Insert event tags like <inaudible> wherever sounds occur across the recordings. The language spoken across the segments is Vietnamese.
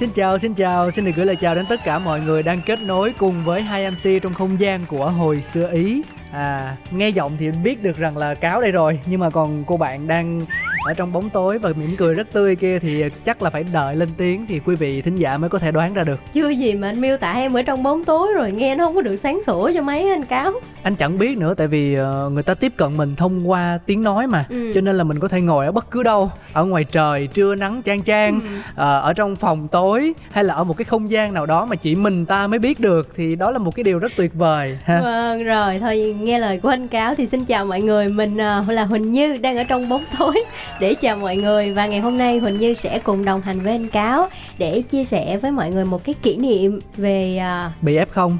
Xin chào, xin chào, xin được gửi lời chào đến tất cả mọi người đang kết nối cùng với hai MC trong không gian của hồi xưa Ý. À, nghe giọng thì biết được rằng là cáo đây rồi, nhưng mà còn cô bạn đang ở trong bóng tối và mỉm cười rất tươi kia thì chắc là phải đợi lên tiếng thì quý vị thính giả mới có thể đoán ra được. Chưa gì mà anh miêu tả em ở trong bóng tối rồi nghe nó không có được sáng sủa cho mấy anh cáo. Anh chẳng biết nữa tại vì uh, người ta tiếp cận mình thông qua tiếng nói mà, Ừ. cho nên là mình có thể ngồi ở bất cứ đâu, ở ngoài trời trưa nắng chang chang, Ừ. ờ, ở trong phòng tối hay là ở một cái không gian nào đó mà chỉ mình ta mới biết được thì đó là một cái điều rất tuyệt vời ha. Vâng rồi, thôi nghe lời của anh cáo thì xin chào mọi người, mình ờ, là Huỳnh Như đang ở trong bóng tối để chào mọi người và ngày hôm nay Huỳnh Như sẽ cùng đồng hành với anh cáo để chia sẻ với mọi người một cái kỷ niệm về ờ, <laughs> Bị F không?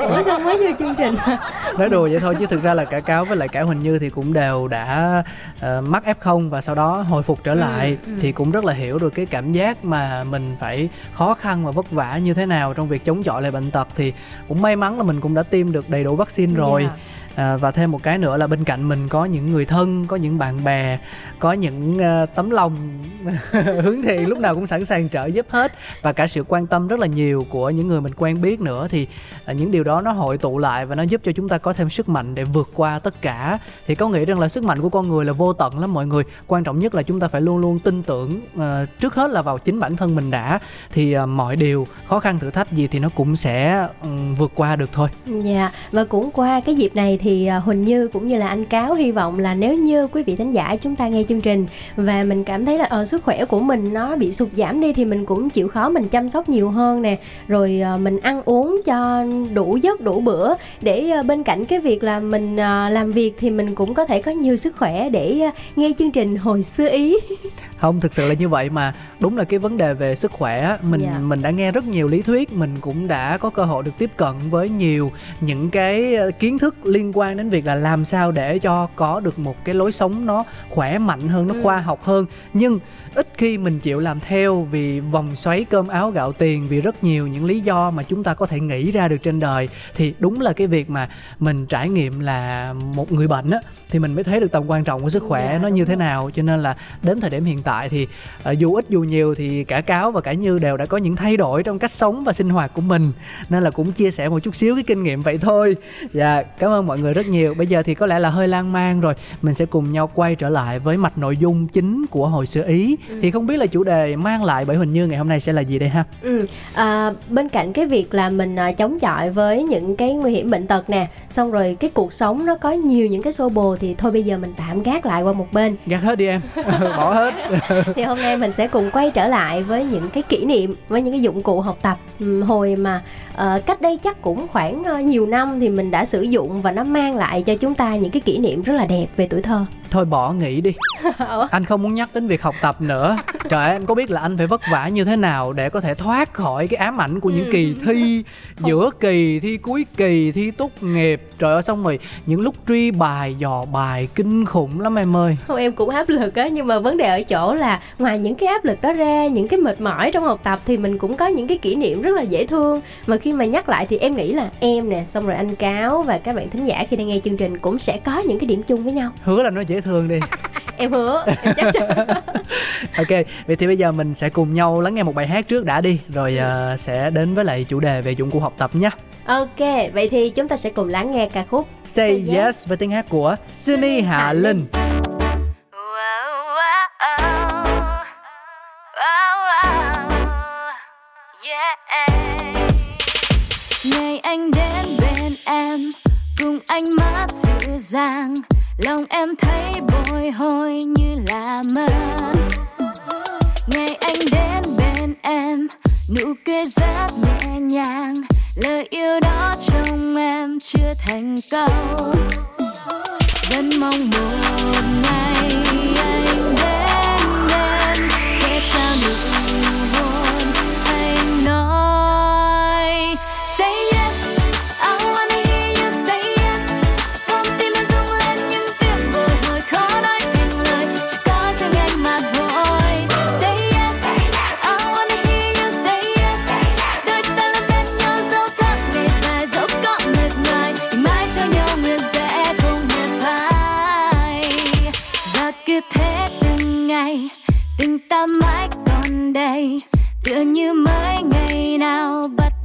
Ủa sao mới vô chương trình nói đùa vậy thôi chứ thực ra là cả cáo với lại cả huỳnh như thì cũng đều đã ờ, mắc f0 và sau đó hồi phục trở lại ừ. thì cũng rất là hiểu được cái cảm giác mà mình phải khó khăn và vất vả như thế nào trong việc chống chọi lại bệnh tật thì cũng may mắn là mình cũng đã tiêm được đầy đủ vaccine rồi Dạ à, và thêm một cái nữa là bên cạnh mình có những người thân có những bạn bè có những uh, tấm lòng <laughs> hướng thiện lúc nào cũng sẵn sàng trợ giúp hết. Và cả sự quan tâm rất là nhiều của những người mình quen biết nữa. Thì à, những điều đó nó hội tụ lại và nó giúp cho chúng ta có thêm sức mạnh để vượt qua tất cả. Thì có nghĩ rằng là sức mạnh của con người là vô tận lắm mọi người. Quan trọng nhất là chúng ta phải luôn luôn tin tưởng uh, trước hết là vào chính bản thân mình đã. Thì uh, mọi điều khó khăn thử thách gì thì nó cũng sẽ um, vượt qua được thôi. Dạ, và cũng qua cái dịp này thì à, Huỳnh Như cũng như là anh Cáo hy vọng là nếu như quý vị thính giả chúng ta nghe chương trình và mình cảm thấy là ờ, sức khỏe của mình nó bị sụt giảm đi thì mình cũng chịu khó mình chăm sóc nhiều hơn nè, rồi à, mình ăn uống cho đủ giấc đủ bữa để à, bên cạnh cái việc là mình à, làm việc thì mình cũng có thể có nhiều sức khỏe để nghe chương trình hồi xưa ý. <laughs> không thực sự là như vậy mà đúng là cái vấn đề về sức khỏe mình Dạ. mình đã nghe rất nhiều lý thuyết mình cũng đã có cơ hội được tiếp cận với nhiều những cái ờ, kiến thức liên quan đến việc là làm sao để cho có được một cái lối sống nó khỏe mạnh hơn nó Ừ. khoa học hơn nhưng ít khi mình chịu làm theo vì vòng xoáy cơm áo gạo tiền vì rất nhiều những lý do mà chúng ta có thể nghĩ ra được trên đời thì đúng là cái việc mà mình trải nghiệm là một người bệnh á thì mình mới thấy được tầm quan trọng của sức khỏe Dạ, nó như thế rồi. nào cho nên là đến thời điểm hiện tại thì ờ, dù ít dù nhiều thì cả cáo và cả như đều đã có những thay đổi trong cách sống và sinh hoạt của mình nên là cũng chia sẻ một chút xíu cái kinh nghiệm vậy thôi dạ cảm ơn mọi người rất nhiều. Bây giờ thì có lẽ là hơi lan man rồi. Mình sẽ cùng nhau quay trở lại với mạch nội dung chính của hồi xưa ý. Ừ. thì không biết là chủ đề mang lại bởi huỳnh như ngày hôm nay sẽ là gì đây ha? Ừ, à, bên cạnh cái việc là mình à, chống chọi với những cái nguy hiểm bệnh tật nè, xong rồi cái cuộc sống nó có nhiều những cái xô bồ thì thôi bây giờ mình tạm gác lại qua một bên. gạt hết đi em. <laughs> Bỏ hết. Thì hôm nay mình sẽ cùng quay trở lại với những cái kỷ niệm, với những cái dụng cụ học tập. Ừm, hồi mà ờ, cách đây chắc cũng khoảng ờ, nhiều năm thì mình đã sử dụng và nó mang lại cho chúng ta những cái kỷ niệm rất là đẹp về tuổi thơ thôi bỏ nghỉ đi. <laughs> Anh không muốn nhắc đến việc học tập nữa. <laughs> Trời ơi em có biết là anh phải vất vả như thế nào để có thể thoát khỏi cái ám ảnh của những Ừ. kỳ thi <laughs> giữa kỳ thi cuối kỳ thi tốt nghiệp. Trời ơi xong rồi những lúc truy bài dò bài kinh khủng lắm em ơi. Không em cũng áp lực á nhưng mà vấn đề ở chỗ là ngoài những cái áp lực đó ra những cái mệt mỏi trong học tập thì mình cũng có những cái kỷ niệm rất là dễ thương. Mà khi mà nhắc lại thì em nghĩ là em nè xong rồi anh cáo và các bạn thính giả khi đang nghe chương trình cũng sẽ có những cái điểm chung với nhau. Hứa là nó dễ thương đi. <laughs> Em hứa em chắc chắn. <laughs> Ok vậy thì bây giờ mình sẽ cùng nhau lắng nghe một bài hát trước đã đi rồi ờ, sẽ đến với lại chủ đề về dụng cụ học tập nhé ok vậy thì chúng ta sẽ cùng lắng nghe ca khúc say Say yes. yes với tiếng hát của Sunny Hạ Linh. Ngày anh đến bên em cùng ánh mắt dịu dàng lòng em thấy bồi hồi như là mơ. Ngày anh đến bên em, nụ cười rất nhẹ nhàng. Lời yêu đó trong em chưa thành câu. Vẫn mong một ngày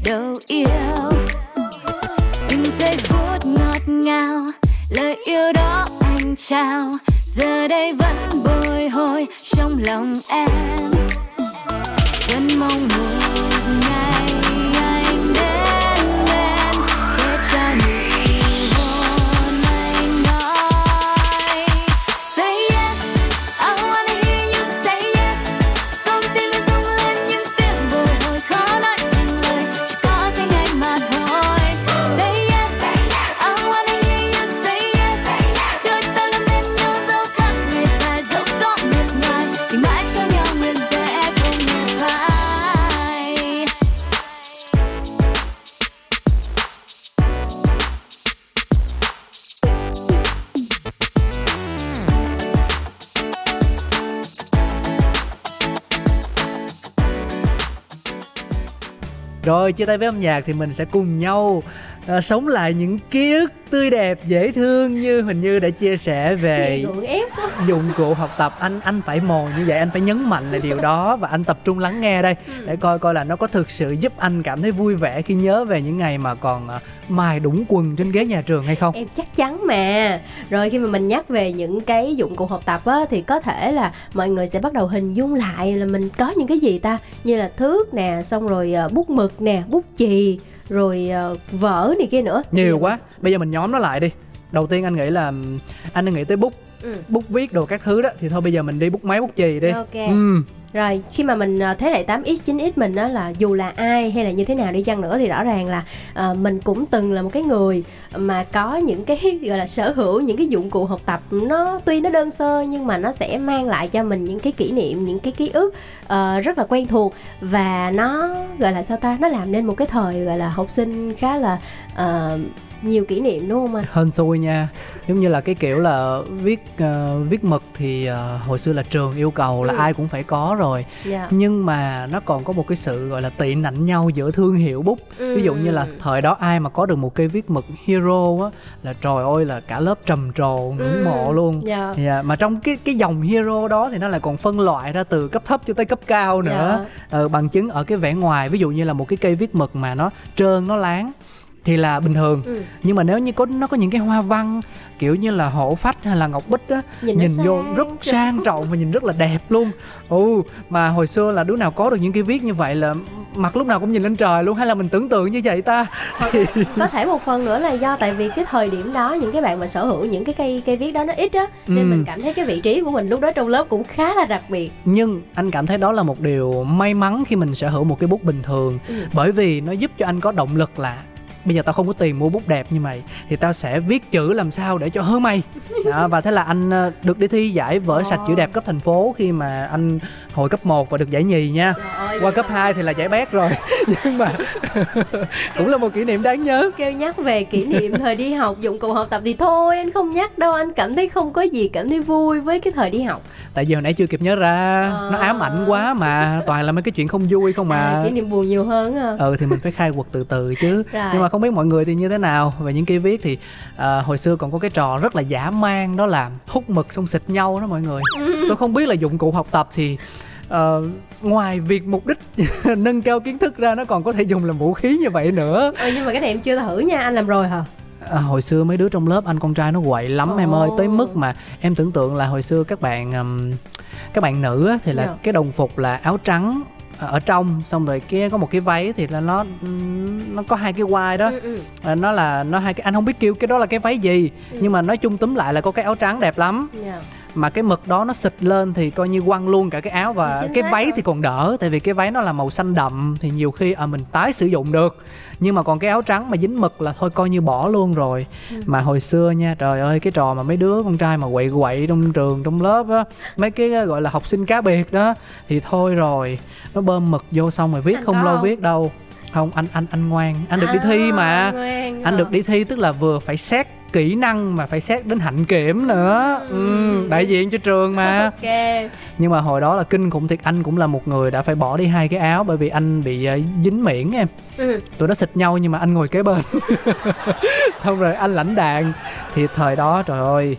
đầu yêu từng giây phút ngọt ngào, lời yêu đó anh trao giờ đây vẫn bồi hồi trong lòng em vẫn mong muốn. Rồi chia tay với âm nhạc thì mình sẽ cùng nhau ờ, sống lại những ký ức tươi đẹp dễ thương như Huỳnh Như đã chia sẻ về dụng cụ học tập. Anh anh phải mòn như vậy anh phải nhấn mạnh là điều đó và anh tập trung lắng nghe đây. Để coi coi là nó có thực sự giúp anh cảm thấy vui vẻ khi nhớ về những ngày mà còn ờ, mài đũng quần trên ghế nhà trường hay không? Em chắc chắn mà. Rồi khi mà mình nhắc về những cái dụng cụ học tập á thì có thể là mọi người sẽ bắt đầu hình dung lại là mình có những cái gì ta? Như là thước nè xong rồi ờ, bút mực nè bút chì rồi ờ, vở này kia nữa nhiều quá bây giờ mình nhóm nó lại đi đầu tiên anh nghĩ là anh đang nghĩ tới bút Ừ. bút viết đồ các thứ đó thì thôi bây giờ mình đi bút máy bút chì đi Ok. ừ. Rồi khi mà mình ờ, thế hệ 8X 9X mình đó là dù là ai hay là như thế nào đi chăng nữa thì rõ ràng là ờ, mình cũng từng là một cái người mà có những cái gọi là sở hữu những cái dụng cụ học tập. Nó tuy nó đơn sơ nhưng mà nó sẽ mang lại cho mình những cái kỷ niệm những cái ký ức uh, rất là quen thuộc. Và nó gọi là sao ta nó làm nên một cái thời gọi là học sinh khá là ờ, nhiều kỷ niệm đúng không anh? hên xui nha giống như là cái kiểu là viết ờ, viết mực thì ờ, hồi xưa là trường yêu cầu là Ừ. ai cũng phải có rồi Dạ. nhưng mà nó còn có một cái sự gọi là tị nạnh nhau giữa thương hiệu bút ví dụ như là Ừ. thời đó ai mà có được một cây viết mực hero á là trời ơi là cả lớp trầm trồ ngưỡng mộ luôn Dạ. Dạ, mà trong cái cái dòng hero đó thì nó lại còn phân loại ra từ cấp thấp cho tới cấp cao nữa ờ, bằng chứng ở cái vẻ ngoài ví dụ như là một cái cây viết mực mà nó trơn nó láng thì là bình thường. Ừ. nhưng mà nếu như có nó có những cái hoa văn kiểu như là hổ phách hay là ngọc bích á Nhìn nhìn vô sang. rất sang trọng và nhìn rất là đẹp luôn. Ừ mà hồi xưa là đứa nào có được những cái viết như vậy là mặt lúc nào cũng nhìn lên trời luôn hay là mình tưởng tượng như vậy ta? Thì có thể một phần nữa là do tại vì cái thời điểm đó những cái bạn mà sở hữu những cái cây cây viết đó nó ít á nên Ừ. mình cảm thấy cái vị trí của mình lúc đó trong lớp cũng khá là đặc biệt. Nhưng anh cảm thấy đó là một điều may mắn khi mình sở hữu một cái bút bình thường. Ừ. bởi vì nó giúp cho anh có động lực là bây giờ tao không có tiền mua bút đẹp như mày thì tao sẽ viết chữ làm sao để cho hơn mày. Đó, và thế là anh ờ, được đi thi giải vở sạch chữ đẹp cấp thành phố khi mà anh hồi cấp 1 và được giải nhì nha. Qua cấp 2 thì là giải bét rồi. <laughs> Nhưng mà <laughs> cũng là một kỷ niệm đáng nhớ. Kêu nhắc về kỷ niệm thời đi học dụng cụ học tập thì thôi anh không nhắc đâu anh cảm thấy không có gì cảm thấy vui với cái thời đi học. Tại vì hồi nãy chưa kịp nhớ ra Ờ. nó ám ảnh quá mà toàn là mấy cái chuyện không vui không mà. à, kỷ niệm buồn nhiều hơn à. ừ thì mình phải khai quật từ từ chứ. Rồi. nhưng mà không biết mọi người thì như thế nào. Về những cây viết thì à, hồi xưa còn có cái trò rất là dã man đó là hút mực xong xịt nhau đó mọi người. <laughs> Tôi không biết là dụng cụ học tập thì ờ, ngoài việc mục đích <laughs> nâng cao kiến thức ra nó còn có thể dùng làm vũ khí như vậy nữa. Ờ, nhưng mà cái này em chưa thử nha anh làm rồi hả? À, hồi xưa mấy đứa trong lớp anh con trai nó quậy lắm em ơi tới mức mà em tưởng tượng là hồi xưa các bạn ừm, các bạn nữ á, thì là Dạ. cái đồng phục là áo trắng ở trong xong rồi kia có một cái váy thì là nó nó có hai cái quai đó ừ, ừ. À, nó là nó hai cái anh không biết kêu cái đó là cái váy gì Ừ. nhưng mà nói chung túm lại là có cái áo trắng đẹp lắm Dạ. Mà cái mực đó nó xịt lên thì coi như quăng luôn cả cái áo và chính cái váy rồi. thì còn đỡ tại vì cái váy nó là màu xanh đậm thì nhiều khi à mình tái sử dụng được nhưng mà còn cái áo trắng mà dính mực là thôi coi như bỏ luôn rồi Ừ. mà hồi xưa nha trời ơi cái trò mà mấy đứa con trai mà quậy quậy trong trường trong lớp á mấy cái gọi là học sinh cá biệt đó thì thôi rồi nó bơm mực vô xong rồi viết Anh không có lâu viết đâu không anh anh anh ngoan anh được đi thi À, mà ngoan anh hả? được đi thi tức là vừa phải xét kỹ năng mà phải xét đến hạnh kiểm nữa. Ừ, đại diện cho trường mà. <laughs> Ok. Nhưng mà hồi đó là kinh khủng thiệt anh cũng là một người đã phải bỏ đi hai cái áo bởi vì anh bị ờ, dính miễn em. Ừ. tụi nó xịt nhau nhưng mà anh ngồi kế bên. <laughs> Xong rồi anh lãnh đạn. Thì thời đó trời ơi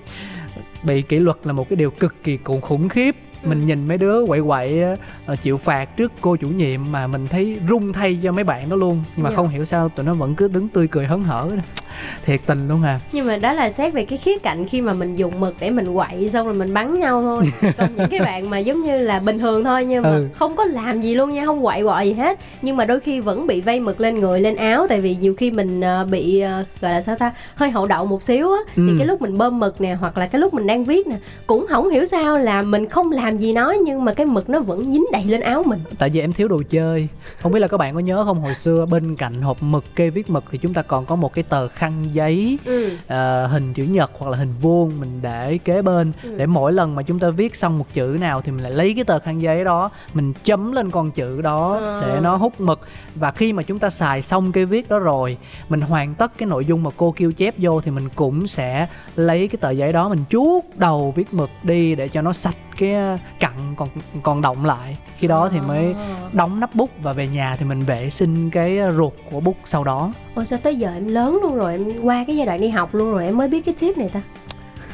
bị kỷ luật là một cái điều cực kỳ khủng khủng khiếp mình nhìn mấy đứa quậy quậy ờ, chịu phạt trước cô chủ nhiệm mà mình thấy run thay cho mấy bạn đó luôn nhưng mà Dạ. không hiểu sao tụi nó vẫn cứ đứng tươi cười hớn hở <tsk> thiệt tình luôn à nhưng mà đó là xét về cái khía cạnh khi mà mình dùng mực để mình quậy xong rồi mình bắn nhau thôi <laughs> còn những cái bạn mà giống như là bình thường thôi nhưng mà Ừ. không có làm gì luôn nha không quậy quậy gì hết nhưng mà đôi khi vẫn bị vây mực lên người lên áo tại vì nhiều khi mình ờ, bị ờ, gọi là sao ta hơi hậu đậu một xíu á thì Ừ. cái lúc mình bơm mực nè hoặc là cái lúc mình đang viết nè cũng không hiểu sao là mình không làm gì nó nhưng mà cái mực nó vẫn dính đầy lên áo mình tại vì em thiếu đồ chơi không biết là các bạn có nhớ không hồi xưa bên cạnh hộp mực kê viết mực thì chúng ta còn có một cái tờ khăn giấy ừ. ờ, hình chữ nhật hoặc là hình vuông mình để kế bên Ừ. để mỗi lần mà chúng ta viết xong một chữ nào thì mình lại lấy cái tờ khăn giấy đó mình chấm lên con chữ đó Ờ. để nó hút mực và khi mà chúng ta xài xong cái viết đó rồi mình hoàn tất cái nội dung mà cô kêu chép vô thì mình cũng sẽ lấy cái tờ giấy đó mình chuốt đầu viết mực đi để cho nó sạch cái cặn còn còn động lại. Khi đó thì mới Ờ. đóng nắp bút và về nhà thì mình vệ sinh cái ruột của bút sau đó. Ôi sao tới giờ em lớn luôn rồi em qua cái giai đoạn đi học luôn rồi em mới biết cái tip này ta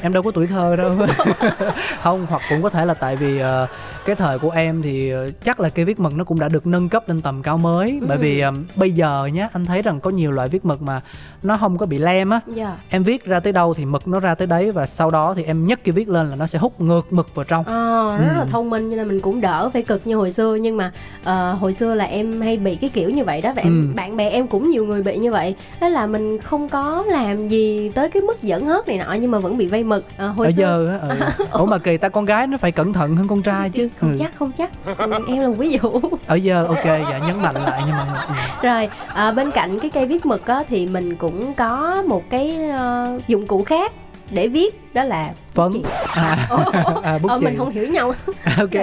em đâu có tuổi thơ đâu. <laughs> Không hoặc cũng có thể là tại vì ờ, cái thời của em thì ờ, chắc là cây viết mực nó cũng đã được nâng cấp lên tầm cao mới. Bởi Ừ. vì ờ, bây giờ nhá anh thấy rằng có nhiều loại viết mực mà nó không có bị lem á. Dạ. Em viết ra tới đâu thì mực nó ra tới đấy và sau đó thì em nhấc cái viết lên là nó sẽ hút ngược mực vào trong. Ờ, rất là Ừ. thông minh cho nên mình cũng đỡ phải cực như hồi xưa. Nhưng mà ờ, hồi xưa là em hay bị cái kiểu như vậy đó. Và em Ừ. bạn bè em cũng nhiều người bị như vậy. Đó là mình không có làm gì tới cái mức giỡn hớt này nọ nhưng mà vẫn bị vây mực Ờ, hồi ở xưa giờ á ừ. ủa mà kỳ ta con gái nó phải cẩn thận hơn con trai chứ không Ừ. chắc không chắc Ừ, em là một ví dụ ở giờ ok dạ nhấn mạnh lại nhưng mà ừ. rồi à, bên cạnh cái cây viết mực á, thì mình cũng có một cái ờ, dụng cụ khác để viết đó là phấn. Chị- à, Ồ, <laughs> ồ, à, bút ờ, mình không hiểu nhau. <laughs> Ok. <laughs>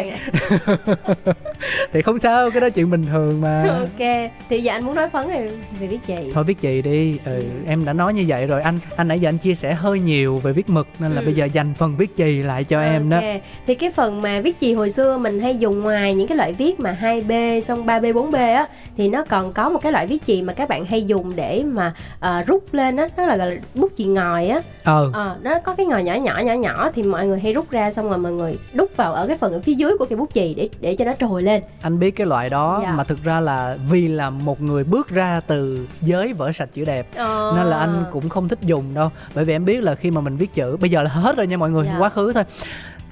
Thì không sao cái đó chuyện bình thường mà. Ok. Thì giờ anh muốn nói phấn thì về viết chì thôi viết chì đi. Ừ, Ừ. em đã nói như vậy rồi. Anh anh nãy giờ anh chia sẻ hơi nhiều về viết mực nên là Ừ. bây giờ dành phần viết chì lại cho em đó. Thì cái phần mà viết chì hồi xưa mình hay dùng ngoài những cái loại viết mà 2B xong 3B 4B á thì nó còn có một cái loại viết chì mà các bạn hay dùng để mà ờ, rút lên á. Đó là gọi là bút chì ngòi á. Ờ. Ờ nó có cái ngòi nhỏ nhỏ nhỏ nhỏ thì mọi người hay rút ra xong rồi mọi người đút vào ở cái phần ở phía dưới của cái bút chì để để cho nó trồi lên anh biết cái loại đó Dạ. mà thực ra là vì là một người bước ra từ giới vở sạch chữ đẹp Ờ. nên là anh cũng không thích dùng đâu bởi vì em biết là khi mà mình viết chữ bây giờ là hết rồi nha mọi người Dạ. quá khứ thôi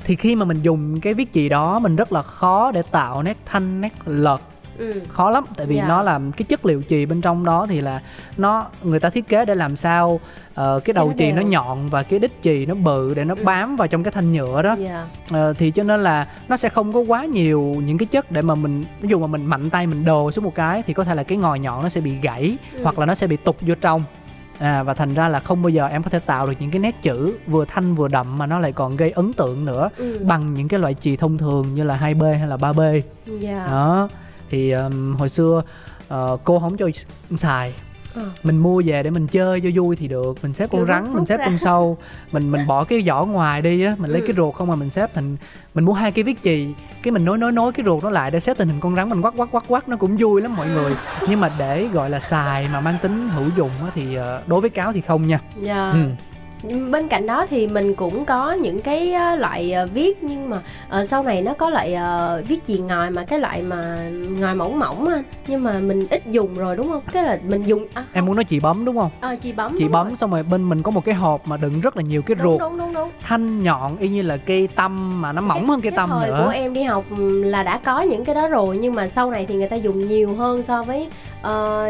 thì khi mà mình dùng cái viết chì đó mình rất là khó để tạo nét thanh nét lợt ừ. khó lắm tại vì Dạ. nó làm cái chất liệu chì bên trong đó thì là nó người ta thiết kế để làm sao ờ, cái đầu nó chì đều. nó nhọn và cái đít chì nó bự để nó Ừ. bám vào trong cái thanh nhựa đó dạ Ờ, thì cho nên là nó sẽ không có quá nhiều những cái chất để mà mình ví dụ mà mình mạnh tay mình đồ xuống một cái thì có thể là cái ngòi nhọn nó sẽ bị gãy Ừ. hoặc là nó sẽ bị tụt vô trong à, và thành ra là không bao giờ em có thể tạo được những cái nét chữ vừa thanh vừa đậm mà nó lại còn gây ấn tượng nữa ừ. bằng những cái loại chì thông thường như là 2B hay là 3B dạ đó thì um, hồi xưa ờ, cô không cho xài Ờ. mình mua về để mình chơi cho vui thì được mình xếp con Kiểu rắn rút- mình xếp ra. con sâu mình mình bỏ cái vỏ ngoài đi á mình lấy Ừ. cái ruột không mà mình xếp thành mình mua hai cái viết chì cái mình nối nối nối cái ruột nó lại để xếp thành hình con rắn mình quắt quắt quắt quắt nó cũng vui lắm mọi người <laughs> nhưng mà để gọi là xài mà mang tính hữu dụng á thì ờ, đối với cáo thì không nha dạ ừ. Bên cạnh đó thì mình cũng có những cái ờ, loại ờ, viết nhưng mà ờ, sau này nó có loại ờ, viết chì ngòi mà cái loại mà ngòi mỏng mỏng á nhưng mà mình ít dùng rồi đúng không? Cái là mình dùng à, em muốn nói chị bấm đúng không? Ờ, chì bấm đúng bấm rồi. xong rồi bên mình có một cái hộp mà đựng rất là nhiều cái đúng, ruột đúng đúng đúng. thanh nhọn y như là cây tăm mà nó mỏng hơn cây cái tăm thời nữa. của em đi học là đã có những cái đó rồi nhưng mà sau này thì người ta dùng nhiều hơn so với ờ,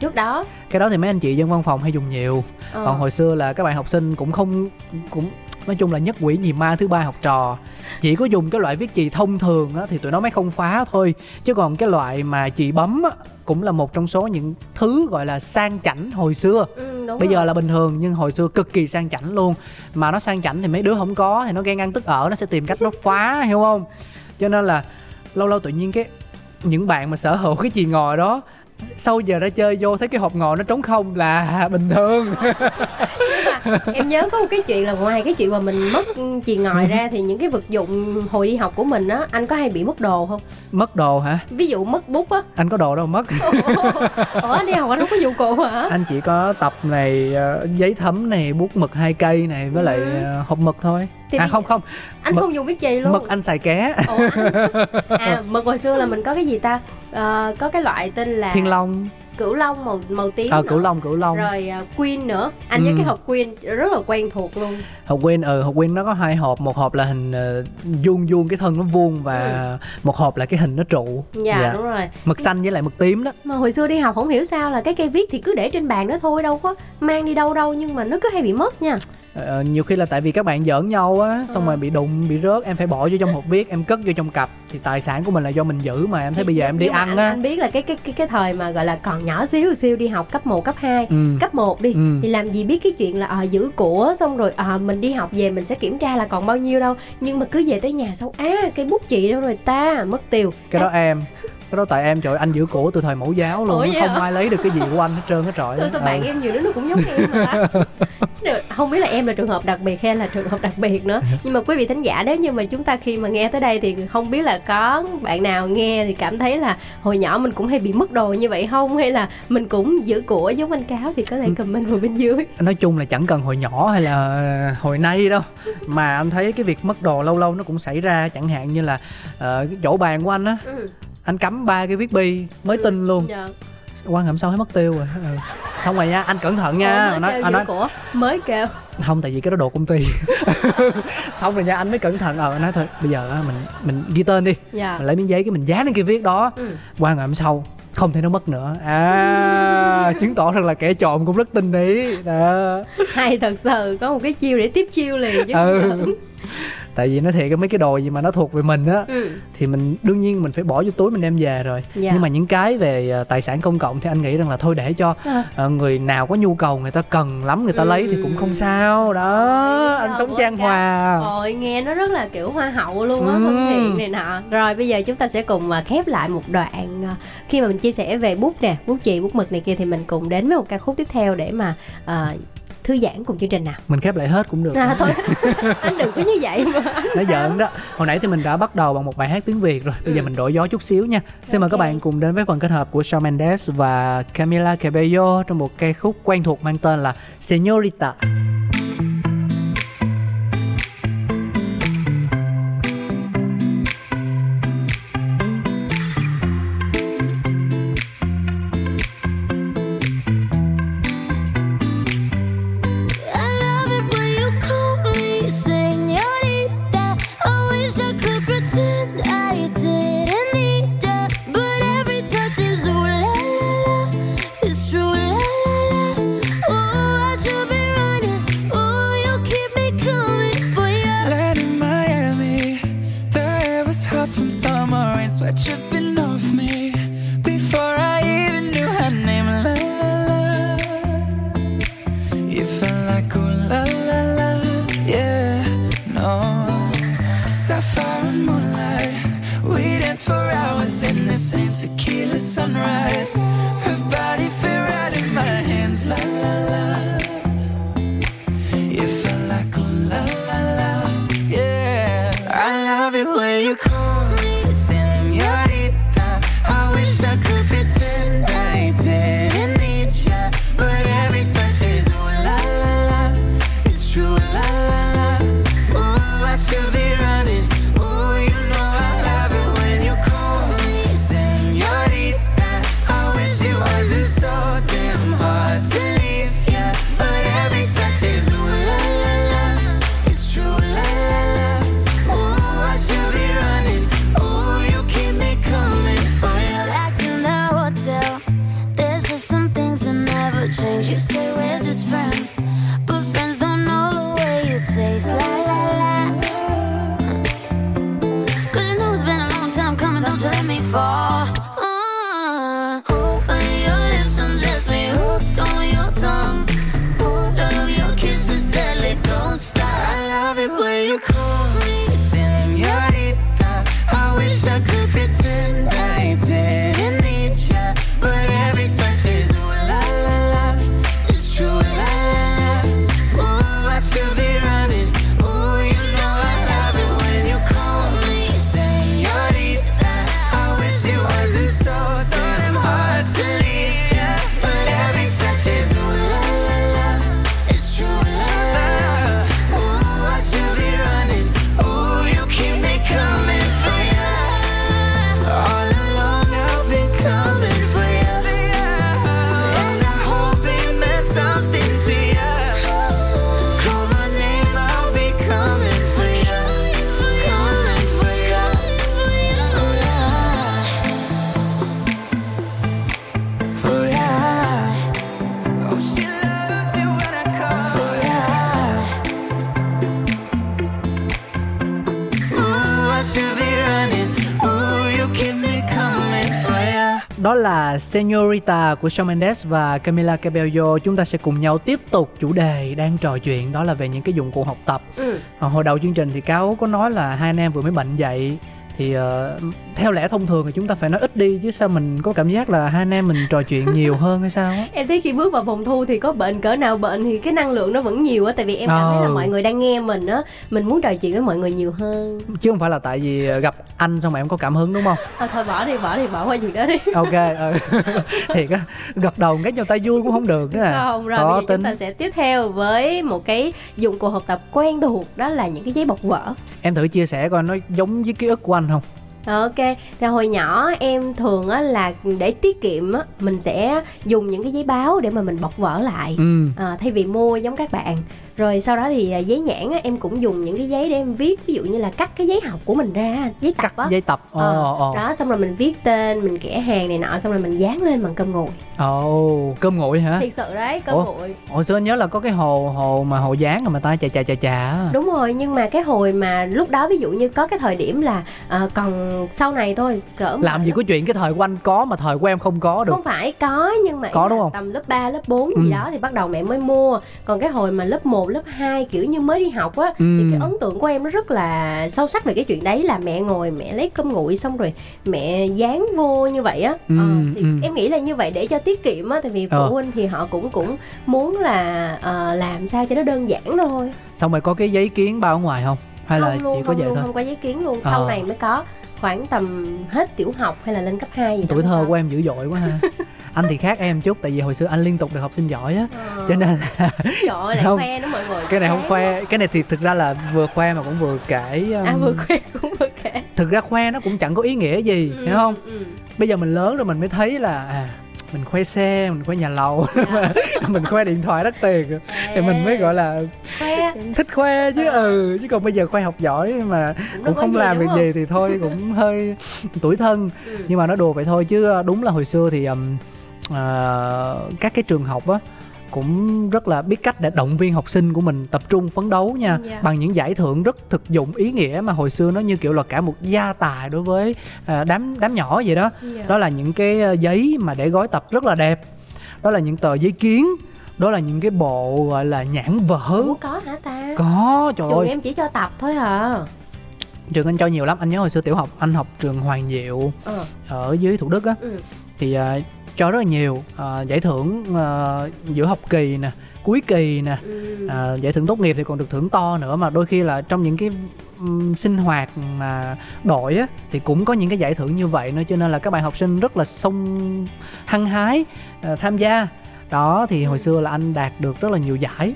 trước đó. Cái đó thì mấy anh chị dân văn phòng hay dùng nhiều. Ờ. còn hồi xưa là các bạn học sinh cũng không cũng nói chung là nhất quỷ nhì ma thứ ba học trò. Chỉ có dùng cái loại viết chì thông thường á, thì tụi nó mới không phá thôi. Chứ còn cái loại mà chì bấm á, cũng là một trong số những thứ gọi là sang chảnh hồi xưa. Ừ, đúng bây rồi. giờ là bình thường nhưng hồi xưa cực kỳ sang chảnh luôn. Mà nó sang chảnh thì mấy đứa không có thì nó ghen ăn tức ở nó sẽ tìm cách nó phá <laughs> hiểu không? Cho nên là lâu lâu tự nhiên cái những bạn mà sở hữu cái chì ngòi đó sau giờ ra chơi vô thấy cái hộp ngòi nó trống không là <laughs> bình thường. Em nhớ có một cái chuyện là ngoài cái chuyện mà mình mất chì ngòi ra thì những cái vật dụng hồi đi học của mình á anh có hay bị mất đồ không? Mất đồ hả? Ví dụ mất bút á. Anh có đồ đâu mất. Ủa anh đi học anh không có dụng cụ hả? Anh chỉ có tập này ờ, giấy thấm này bút mực hai cây này với lại Ừ. ờ, hộp mực thôi thì à không không. Anh mực- không dùng bít chì luôn. mực anh xài ké. Ủa, anh... à mực hồi xưa là mình có cái gì ta? Ờ, có cái loại tên là thiên long. Cửu long màu màu tím ờ nữa. cửu long cửu long. Rồi à, queen nữa. Anh với Ừ. cái hộp queen rất là quen thuộc luôn. Hộp quên ừ hộp quên nó có hai hộp. Một hộp là hình ờ, vuông vuông cái thân nó vuông và một hộp là cái hình nó trụ. Ừ. dạ, đúng rồi. Mực xanh với lại mực tím đó. Mà hồi xưa đi học không hiểu sao là cái cây viết thì cứ để trên bàn đó thôi đâu có mang đi đâu đâu nhưng mà nó cứ hay bị mất nha Ờ, nhiều khi là tại vì các bạn giỡn nhau á xong Ừ. rồi bị đụng bị rớt em phải bỏ vô trong hộp viết em cất vô trong cặp thì tài sản của mình là do mình giữ mà em thấy bây giờ em đi Nhưng mà ăn anh, á anh biết là cái cái cái cái thời mà gọi là còn nhỏ xíu xíu đi học cấp 1, cấp 2 ừ. cấp 1 đi Ừ. thì làm gì biết cái chuyện là à, giữ của xong rồi à, mình đi học về mình sẽ kiểm tra là còn bao nhiêu đâu nhưng mà cứ về tới nhà xong à cây bút chị đâu rồi ta mất tiêu cái đó em cái đó tại em trời ơi, anh giữ cổ từ thời mẫu giáo luôn vậy không hả? ai lấy được cái gì của anh hết trơn hết trọi Thôi sao Ừ. bạn em nhiều đứa nó cũng giống em mà ta <laughs> Không biết là em là trường hợp đặc biệt hay là trường hợp đặc biệt nữa. <laughs> Nhưng mà quý vị thính giả nếu như mà chúng ta khi mà nghe tới đây Thì không biết là có bạn nào nghe thì cảm thấy là Hồi nhỏ mình cũng hay bị mất đồ như vậy không? Hay là mình cũng giữ của giống anh Cáo Thì có thể comment vào bên dưới. <laughs> Nói chung là chẳng cần hồi nhỏ hay là hồi nay đâu. Mà anh thấy cái việc mất đồ lâu lâu nó cũng xảy ra chẳng hạn như là ờ, cái chỗ bàn của anh á ừ. anh cắm ba cái viết bi mới tin luôn. Dạ. Quan hàm sau thấy mất tiêu rồi? Ừ. xong rồi nha anh cẩn thận nha. Mới nói, anh nói của Mới kêu. Không tại vì cái đó đồ công ty. <laughs> Xong rồi nha anh mới cẩn thận. Ờ anh nói thôi bây giờ á, mình mình ghi tên đi. Dạ. Mình lấy miếng giấy cái mình dán lên kia viết đó. Ừ. qua ngày hôm sau không thể nó mất nữa. À <laughs> chứng tỏ rằng là kẻ trộm cũng rất tinh ý. Đó. Hay thật sự có một cái chiêu để tiếp chiêu liền chứ Ừ. tại vì nói thiệt cái mấy cái đồ gì mà nó thuộc về mình á ừ. Thì mình đương nhiên mình phải bỏ vô túi mình đem về rồi Dạ. nhưng mà những cái về ờ, tài sản công cộng thì anh nghĩ rằng là thôi để cho À. người nào có nhu cầu người ta cần lắm người ta Ừ. lấy thì cũng không sao đó Ôi, anh sống trang ca- hòa Ôi nghe nó rất là kiểu hoa hậu luôn á, Ừ. thân thiện này nọ. Rồi bây giờ chúng ta sẽ cùng khép lại một đoạn khi mà mình chia sẻ về bút nè, bút chì, bút mực này kia thì mình cùng đến với một ca khúc tiếp theo để mà à, thư giãn cùng chương trình nào. mình khép lại hết cũng được. À, thôi. <laughs> Anh đừng có như vậy mà. nó giỡn đó. Hồi nãy thì mình đã bắt đầu bằng một bài hát tiếng việt rồi. Bây giờ Ừ. mình đổi gió chút xíu nha. Xin mời các bạn cùng đến với phần kết hợp của Shawn Mendes và Camila Cabello trong một ca khúc quen thuộc mang tên là Señorita. I là Señorita của Shawn Mendes và Camila Cabello Chúng ta sẽ cùng nhau tiếp tục chủ đề đang trò chuyện Đó là về những cái dụng cụ học tập ừ. Hồi đầu chương trình thì Cáo có nói là hai anh em vừa mới bệnh dậy thì ờ, theo lẽ thông thường thì chúng ta phải nói ít đi chứ sao mình có cảm giác là hai anh em mình trò chuyện nhiều hơn hay sao á em thấy khi bước vào phòng thu thì có bệnh cỡ nào bệnh thì cái năng lượng nó vẫn nhiều á tại vì em cảm thấy là Ừ. mọi người đang nghe mình á mình muốn trò chuyện với mọi người nhiều hơn chứ không phải là tại vì gặp anh xong mà em có cảm hứng đúng không thôi thôi bỏ đi bỏ đi bỏ qua chuyện đó đi <laughs> ok ừ. <laughs> thiệt á gật đầu cái cho tay vui cũng không được nữa à không rồi Khó bây giờ tính. chúng ta sẽ tiếp theo với một cái dụng cụ học tập quen thuộc đó là những cái giấy bọc vở em thử chia sẻ coi nó giống với ký ức của anh không? Ok, thì hồi nhỏ em thường á là để tiết kiệm á mình sẽ dùng những cái giấy báo để mà mình bọc vở lại. ừ. À, thay vì mua giống các bạn rồi sau đó thì à, giấy nhãn á, em cũng dùng những cái giấy để em viết ví dụ như là cắt cái giấy học của mình ra giấy tập á giấy tập Ờ, ồ ồ đó xong rồi mình viết tên mình kẻ hàng này nọ xong rồi mình dán lên bằng cơm nguội ồ cơm nguội hả thiệt sự đấy cơm Ủa? nguội hồi xưa anh nhớ là có cái hồ hồ mà hồ dán mà ta chà chà chà chà á. đúng rồi nhưng mà cái hồi mà lúc đó ví dụ như có cái thời điểm là à, còn sau này thôi cỡ mà làm gì có chuyện cái thời của anh có mà thời của em không có được không phải có nhưng mà Có đúng không? tầm lớp 3, lớp 4 gì Ừ. đó thì bắt đầu mẹ mới mua còn cái hồi mà lớp 1, lớp 2 kiểu như mới đi học á thì Ừ. cái ấn tượng của em nó rất là sâu sắc về cái chuyện đấy là mẹ ngồi mẹ lấy cơm nguội xong rồi mẹ dán vô như vậy á Ừ, Ờ, thì ừ. em nghĩ là như vậy để cho tiết kiệm á tại vì phụ Ờ. huynh thì họ cũng cũng muốn là ờ, làm sao cho nó đơn giản thôi xong rồi có cái giấy kiến bao ở ngoài không hay là không luôn chỉ có không vậy luôn thôi không có giấy kiến luôn Ờ. sau này mới có khoảng tầm hết tiểu học hay là lên cấp 2 gì tuổi thơ của em dữ dội quá ha <laughs> anh thì khác em chút tại vì hồi xưa anh liên tục được học sinh giỏi á Ờ. cho nên là trời ơi lại <laughs> Không. khoe đó mọi người cái này không khoe cái này thì thực ra là vừa khoe mà cũng vừa kể um, à vừa khoe <laughs> cũng vừa kể thực ra khoe nó cũng chẳng có ý nghĩa gì hiểu không ừ, ừ. bây giờ mình lớn rồi mình mới thấy là à mình khoe xe mình khoe nhà lầu Dạ. <laughs> mình khoe điện thoại đắt tiền thì mình mới gọi là khoe thích khoe chứ Ờ. ừ chứ còn bây giờ khoe học giỏi mà cũng, cũng không làm việc gì thì thôi cũng hơi tuổi thân Ừ. nhưng mà nó đùa vậy thôi chứ đúng là hồi xưa thì um, ờ, các cái trường học á cũng rất là biết cách để động viên học sinh của mình tập trung phấn đấu nha Dạ. bằng những giải thưởng rất thực dụng ý nghĩa mà hồi xưa nó như kiểu là cả một gia tài đối với ờ, đám đám nhỏ vậy đó. Dạ. đó là những cái ờ, giấy mà để gói tập rất là đẹp đó là những tờ giấy kiến đó là những cái bộ gọi là nhãn vở. Ủa có hả ta? Có trời trường ơi. em chỉ cho tập thôi à trường anh cho nhiều lắm anh nhớ hồi xưa tiểu học anh học trường Hoàng Diệu ờ. ở dưới Thủ Đức á. Ừ. thì cho rất là nhiều. Ờ, giải thưởng ờ, giữa học kỳ nè cuối kỳ nè. Ừ. à, giải thưởng tốt nghiệp thì còn được thưởng to nữa mà đôi khi là trong những cái sinh hoạt mà đội á thì cũng có những cái giải thưởng như vậy nữa. Cho nên là các bạn học sinh rất là sung hăng hái ờ, tham gia. Đó thì hồi xưa là anh đạt được rất là nhiều giải.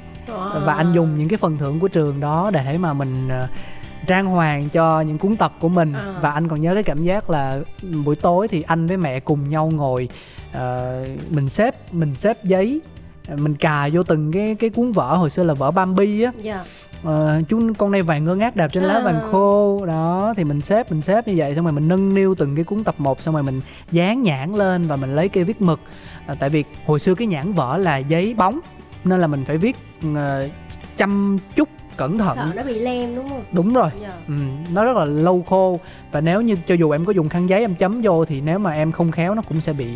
Và anh dùng những cái phần thưởng của trường đó để mà mình trang hoàng cho những cuốn tập của mình. À. và anh còn nhớ cái cảm giác là buổi tối thì anh với mẹ cùng nhau ngồi ờ, mình xếp mình xếp giấy mình cà vô từng cái cái cuốn vở hồi xưa là vở Bambi á. Dạ. Ờ, chú con này vàng ngơ ngác đạp trên lá À. vàng khô. Đó thì mình xếp mình xếp như vậy xong rồi mình nâng niu từng cái cuốn tập một xong rồi mình dán nhãn lên và mình lấy cây viết mực. À, tại vì hồi xưa cái nhãn vở là giấy bóng nên là mình phải viết ờ, chăm chút cẩn thận sợ nó bị lem đúng không đúng rồi dạ ừ, nó rất là lâu khô và nếu như cho dù em có dùng khăn giấy em chấm vô thì nếu mà em không khéo nó cũng sẽ bị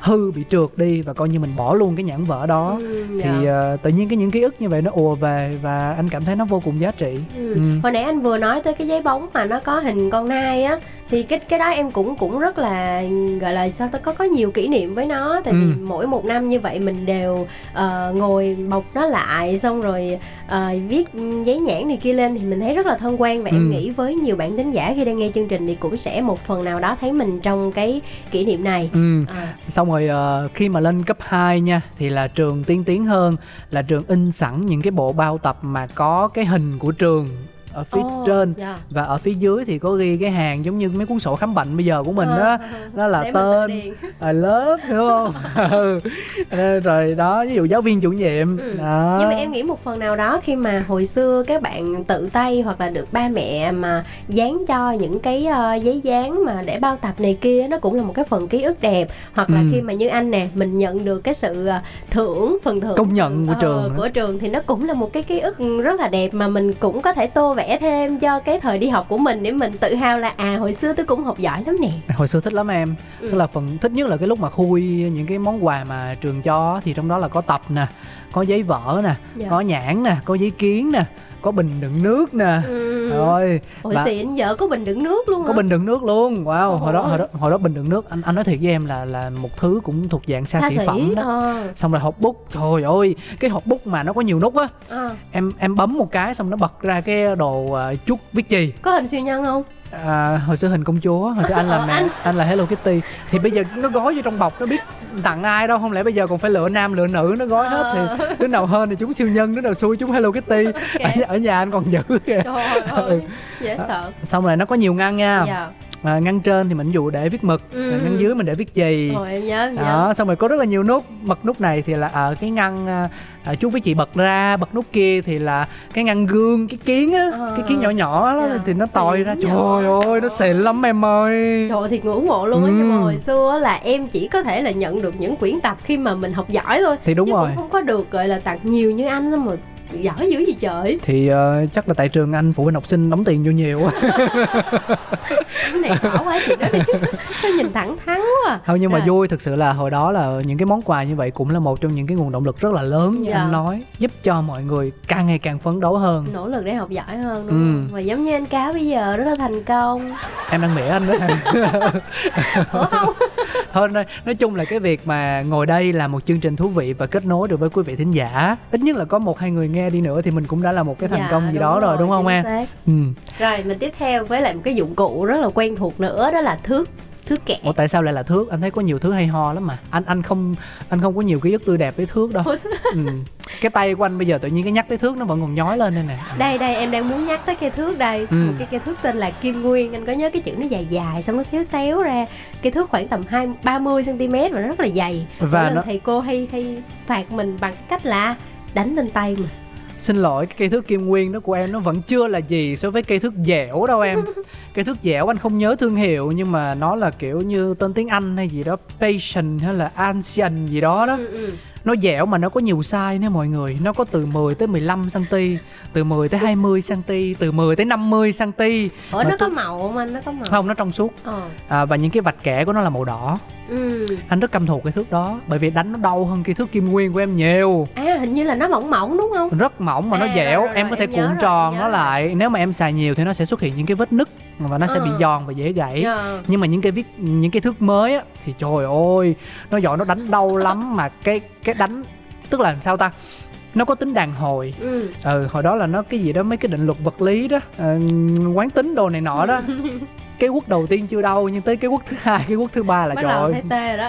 hư bị trượt đi và coi như mình bỏ luôn cái nhãn vở đó Ừ, thì dạ. ờ, tự nhiên cái những ký ức như vậy nó ùa về và anh cảm thấy nó vô cùng giá trị Ừ. ừ. Hồi nãy anh vừa nói tới cái giấy bóng mà nó có hình con nai á thì cái cái đó em cũng cũng rất là gọi là sao ta có có nhiều kỷ niệm với nó tại Ừ. vì mỗi một năm như vậy mình đều ờ, ngồi bọc nó lại xong rồi ờ, viết giấy nhãn này kia lên thì mình thấy rất là thân quen và em Ừ. nghĩ với nhiều bạn thính giả khi đang nghe chương trình thì cũng sẽ một phần nào đó thấy mình trong cái kỷ niệm này. Ừ. À, xong rồi ờ, khi mà lên cấp 2 nha thì là trường tiên tiến hơn là trường in sẵn những cái bộ bao tập mà có cái hình của trường ở phía Ồ, trên dạ. và ở phía dưới thì có ghi cái hàng giống như mấy cuốn sổ khám bệnh bây giờ của mình Ờ, đó đó là để tên à, lớp hiểu không <laughs> Ừ. Ờ, rồi đó ví dụ giáo viên chủ nhiệm Ừ. đó nhưng mà em nghĩ một phần nào đó khi mà hồi xưa các bạn tự tay hoặc là được ba mẹ mà dán cho những cái ờ, giấy dán mà để bao tập này kia nó cũng là một cái phần ký ức đẹp hoặc là Ừ. khi mà như anh nè mình nhận được cái sự ờ, thưởng phần thưởng Công nhận của ờ, trường của trường thì nó cũng là một cái ký ức rất là đẹp mà mình cũng có thể tô vẽ thêm cho cái thời đi học của mình để mình tự hào là à hồi xưa tôi cũng học giỏi lắm nè hồi xưa thích lắm em Ừ. tức là phần thích nhất là cái lúc mà khui những cái món quà mà trường cho thì trong đó là có tập nè có giấy vở nè Dạ. có nhãn nè có giấy kiến nè có bình đựng nước nè. Ừ. rồi Ôi và- xịn vợ có bình đựng nước luôn có hả? bình đựng nước luôn. Wow hồi đó hồi đó hồi đó bình đựng nước. Anh anh nói thiệt với em là là một thứ cũng thuộc dạng xa, xa xỉ phẩm đó. ờ, xong rồi hộp bút. Trời ơi cái hộp bút mà nó có nhiều nút á. Ờ. em em bấm một cái xong nó bật ra cái đồ uh, chút viết chì có hình siêu nhân không à, hồi xưa hình công chúa hồi xưa anh là Ờ, mẹ anh- anh là Hello Kitty. Thì bây giờ nó gói vô trong bọc nó biết tặng ai đâu. Không lẽ bây giờ còn phải lựa nam lựa nữ nó gói hết Ờ. thì đứa nào hơn thì chúng siêu nhân đứa nào xui chúng Hello Kitty. Ở, ở nhà anh còn giữ kìa. Trời ơi <laughs> dễ sợ. Xong rồi nó có nhiều ngăn nha. Dạ à, ngăn trên thì mình dụ để viết mực Ừ. rồi ngăn dưới mình để viết chì rồi em nhớ em nhớ đó xong rồi có rất là nhiều nút bật nút này thì là ở cái ngăn à, à, chú với chị bật ra bật nút kia thì là cái ngăn gương cái kiến á Ờ. cái kiến nhỏ nhỏ đó Dạ, thì nó tòi ra trời nhỏ. ơi nó xịn lắm em ơi Trời thì ngưỡng mộ luôn á Ừ. nhưng mà hồi xưa á là em chỉ có thể là nhận được những quyển tập khi mà mình học giỏi thôi thì đúng chứ rồi cũng không có được gọi là tặng nhiều như anh mà giỏi dữ gì trời thì ờ, chắc là tại trường anh phụ huynh học sinh đóng tiền vô nhiều á. <laughs> cái này khó quá chị đó <laughs> sao nhìn thẳng thắn quá à. không nhưng mà Rồi. vui thực sự là hồi đó là những cái món quà như vậy cũng là một trong những cái nguồn động lực rất là lớn như Dạ. anh nói giúp cho mọi người càng ngày càng phấn đấu hơn nỗ lực để học giỏi hơn đúng Ừ. không và giống như anh cáo bây giờ rất là thành công em đang mỉa anh đó <laughs> Ủa không thôi nói, nói chung là cái việc mà ngồi đây là một chương trình thú vị và kết nối được với quý vị thính giả ít nhất là có một hai người nghe đi nữa thì mình cũng đã là một cái thành Dạ, công gì đó rồi, đúng không em? ừ. rồi mình tiếp theo với lại một cái dụng cụ rất là quen thuộc nữa đó là thước thước kẻ. Ủa tại sao lại là thước? Anh thấy có nhiều thứ hay ho lắm mà. Anh anh không anh không có nhiều ký ức tươi đẹp với thước đâu. Ừ. cái tay của anh bây giờ tự nhiên cái nhắc tới thước nó vẫn còn nhói lên đây nè. <laughs> Đây đây em đang muốn nhắc tới cây thước đây. Ừ. một cái cây thước tên là kim nguyên. Anh có nhớ cái chữ nó dài dài xong nó xéo xéo ra. Cây thước khoảng tầm hai ba mươi cm và nó rất là dày. Và và nó- thầy cô hay hay phạt mình bằng cách là đánh lên tay mình xin lỗi cái cây thước kim nguyên đó của em nó vẫn chưa là gì so với cây thước dẻo đâu em <laughs> cây thước dẻo anh không nhớ thương hiệu nhưng mà nó là kiểu như tên tiếng anh hay gì đó patient hay là ancient gì đó đó ừ, ừ. Nó dẻo mà nó có nhiều size nha mọi người. Nó có từ 10 tới 15 cm từ 10 tới 20 cm từ 10 tới 50 cm. Ủa Mà nó có màu không anh? Nó có màu. Không nó trong suốt. Ờ. À, và những cái vạch kẻ của nó là màu đỏ. Ừ. anh rất căm thù cái thước đó bởi vì đánh nó đau hơn cây thước kim nguyên của em nhiều. À hình như là nó mỏng mỏng đúng không? Rất mỏng mà nó À, dẻo. rồi, rồi, em có thể cuộn tròn nó lại. Nếu mà em xài nhiều thì nó sẽ xuất hiện những cái vết nứt và nó sẽ bị Ờ. giòn và dễ gãy Dạ. nhưng mà những cái viết những cái thước mới á thì trời ơi nó giỏi nó đánh đau lắm mà cái cái đánh tức là làm sao ta nó có tính đàn hồi ừ. ừ hồi đó là nó cái gì đó mấy cái định luật vật lý đó ờ, quán tính đồ này nọ đó <laughs> cái quốc đầu tiên chưa đau nhưng tới cái quốc thứ hai cái quốc thứ ba là bắt trời ơi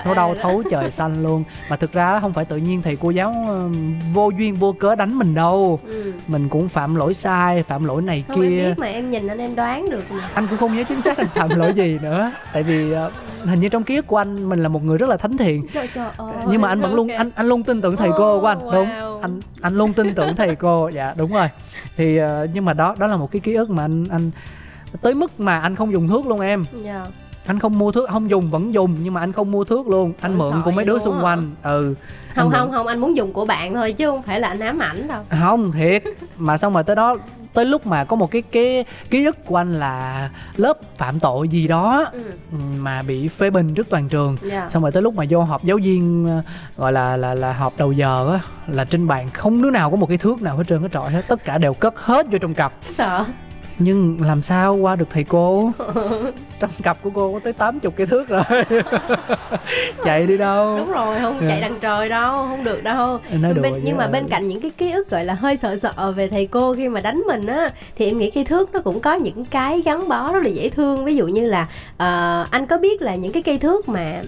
nó đau đó. thấu trời <laughs> xanh luôn. Mà thực ra không phải tự nhiên thầy cô giáo ờ, vô duyên vô cớ đánh mình đâu. Ừ. mình cũng phạm lỗi sai phạm lỗi này không em kia. biết mà em nhìn anh em đoán được mà. Anh cũng không nhớ chính xác anh phạm lỗi gì nữa. Tại vì ờ, hình như trong ký ức của anh mình là một người rất là thánh thiện. Trời trời ơi. Nhưng mà anh vẫn luôn anh anh luôn tin tưởng thầy cô của anh Oh, đúng. anh anh luôn tin tưởng thầy cô. Dạ đúng rồi. Thì ờ, nhưng mà đó đó là một cái ký ức mà anh anh tới mức mà anh không dùng thước luôn em. Dạ. anh không mua thước không dùng vẫn dùng nhưng mà anh không mua thước luôn. Anh Ôi, mượn của mấy đứa xung á. quanh. Ừ. Không không không anh muốn dùng của bạn thôi chứ không phải là anh ám ảnh đâu. Không thiệt. Mà xong rồi tới đó tới lúc mà có một cái cái ký ức của anh là lớp phạm tội gì đó ừ. ừ, mà bị phê bình trước toàn trường. Dạ. Xong rồi tới lúc mà vô họp giáo viên ờ, gọi là là là họp đầu giờ á là trên bàn không đứa nào có một cái thước nào hết trơn hết trọi hết. Tất cả đều cất hết vô trong cặp. Sợ nhưng làm sao qua được thầy cô? <laughs> Trong cặp của cô có tới 80 cái thước rồi. <laughs> Chạy đi đâu? Đúng rồi không Dạ. chạy đằng trời đâu không được đâu. Nói bên, nhưng mà bên cạnh những cái ký ức gọi là hơi sợ sợ về thầy cô khi mà đánh mình á thì em nghĩ cây thước nó cũng có những cái gắn bó rất là dễ thương. Ví dụ như là ờ, anh có biết là những cái cây thước mà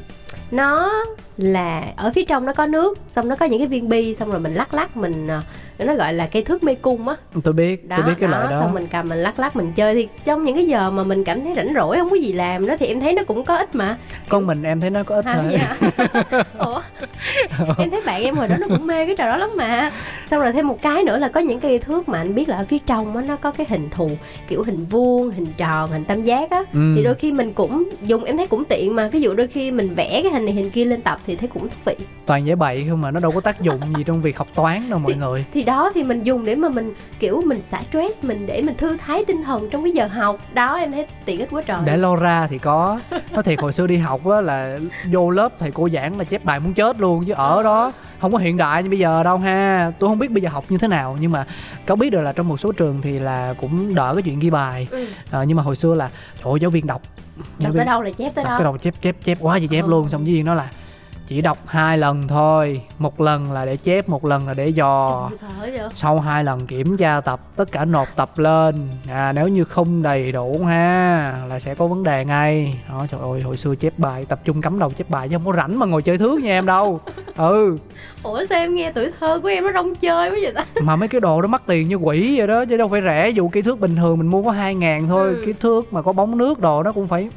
nó là ở phía trong nó có nước xong nó có những cái viên bi xong rồi mình lắc lắc mình ờ, nó gọi là cây thước mê cung á. Tôi biết đó, tôi biết cái loại đó xong mình cầm mình lắc lắc mình chơi. Thì trong những cái giờ mà mình cảm thấy rảnh rỗi không có gì làm đó thì em thấy nó cũng có ích mà. Con mình em thấy nó có ích hả? thôi dạ. <laughs> Ủa? Em thấy bạn em hồi đó nó cũng mê cái trò đó lắm mà. Xong rồi thêm một cái nữa là có những cây thước mà anh biết là ở phía trong á nó có cái hình thù kiểu hình vuông hình tròn hình tam giác á. Ừ. thì đôi khi mình cũng dùng em thấy cũng tiện mà. Ví dụ đôi khi mình vẽ cái hình này hình kia lên tập thì thấy cũng thú vị. Toàn giải bậy không mà nó đâu có tác dụng gì trong việc học toán đâu mọi người. thì đó thì mình dùng để mà mình kiểu mình xả stress mình để mình thư thái tinh thần trong cái giờ học. Đó em thấy tiện ích quá trời. Để lo ra thì có. Nói thiệt hồi xưa đi học á là vô lớp thầy cô giảng là chép bài muốn chết luôn chứ ở đó không có hiện đại như bây giờ đâu ha. Tôi không biết bây giờ học như thế nào nhưng mà có biết được là trong một số trường thì là cũng đỡ cái chuyện ghi bài. Ừ. Ờ, nhưng mà hồi xưa là trời ơi, giáo viên đọc. Đọc tới đâu là chép tới đọc đó. cái đầu chép chép chép quá gì chép Ừ. luôn. Xong giáo viên nói là chỉ đọc hai lần thôi. Một lần là để chép một lần là để dò. Sau hai lần kiểm tra tập tất cả nộp tập lên. À, nếu như không đầy đủ ha là sẽ có vấn đề ngay. Đó trời ơi hồi xưa chép bài tập trung cắm đầu chép bài chứ không có rảnh mà ngồi chơi thước nha em đâu. Ừ. <laughs> Ủa sao em nghe tuổi thơ của em nó rong chơi quá vậy ta? <laughs> Mà mấy cái đồ đó mắc tiền như quỷ vậy đó chứ đâu phải rẻ. Dù cây thước bình thường mình mua có hai ngàn thôi. Ừ. cái thước mà có bóng nước đồ nó cũng phải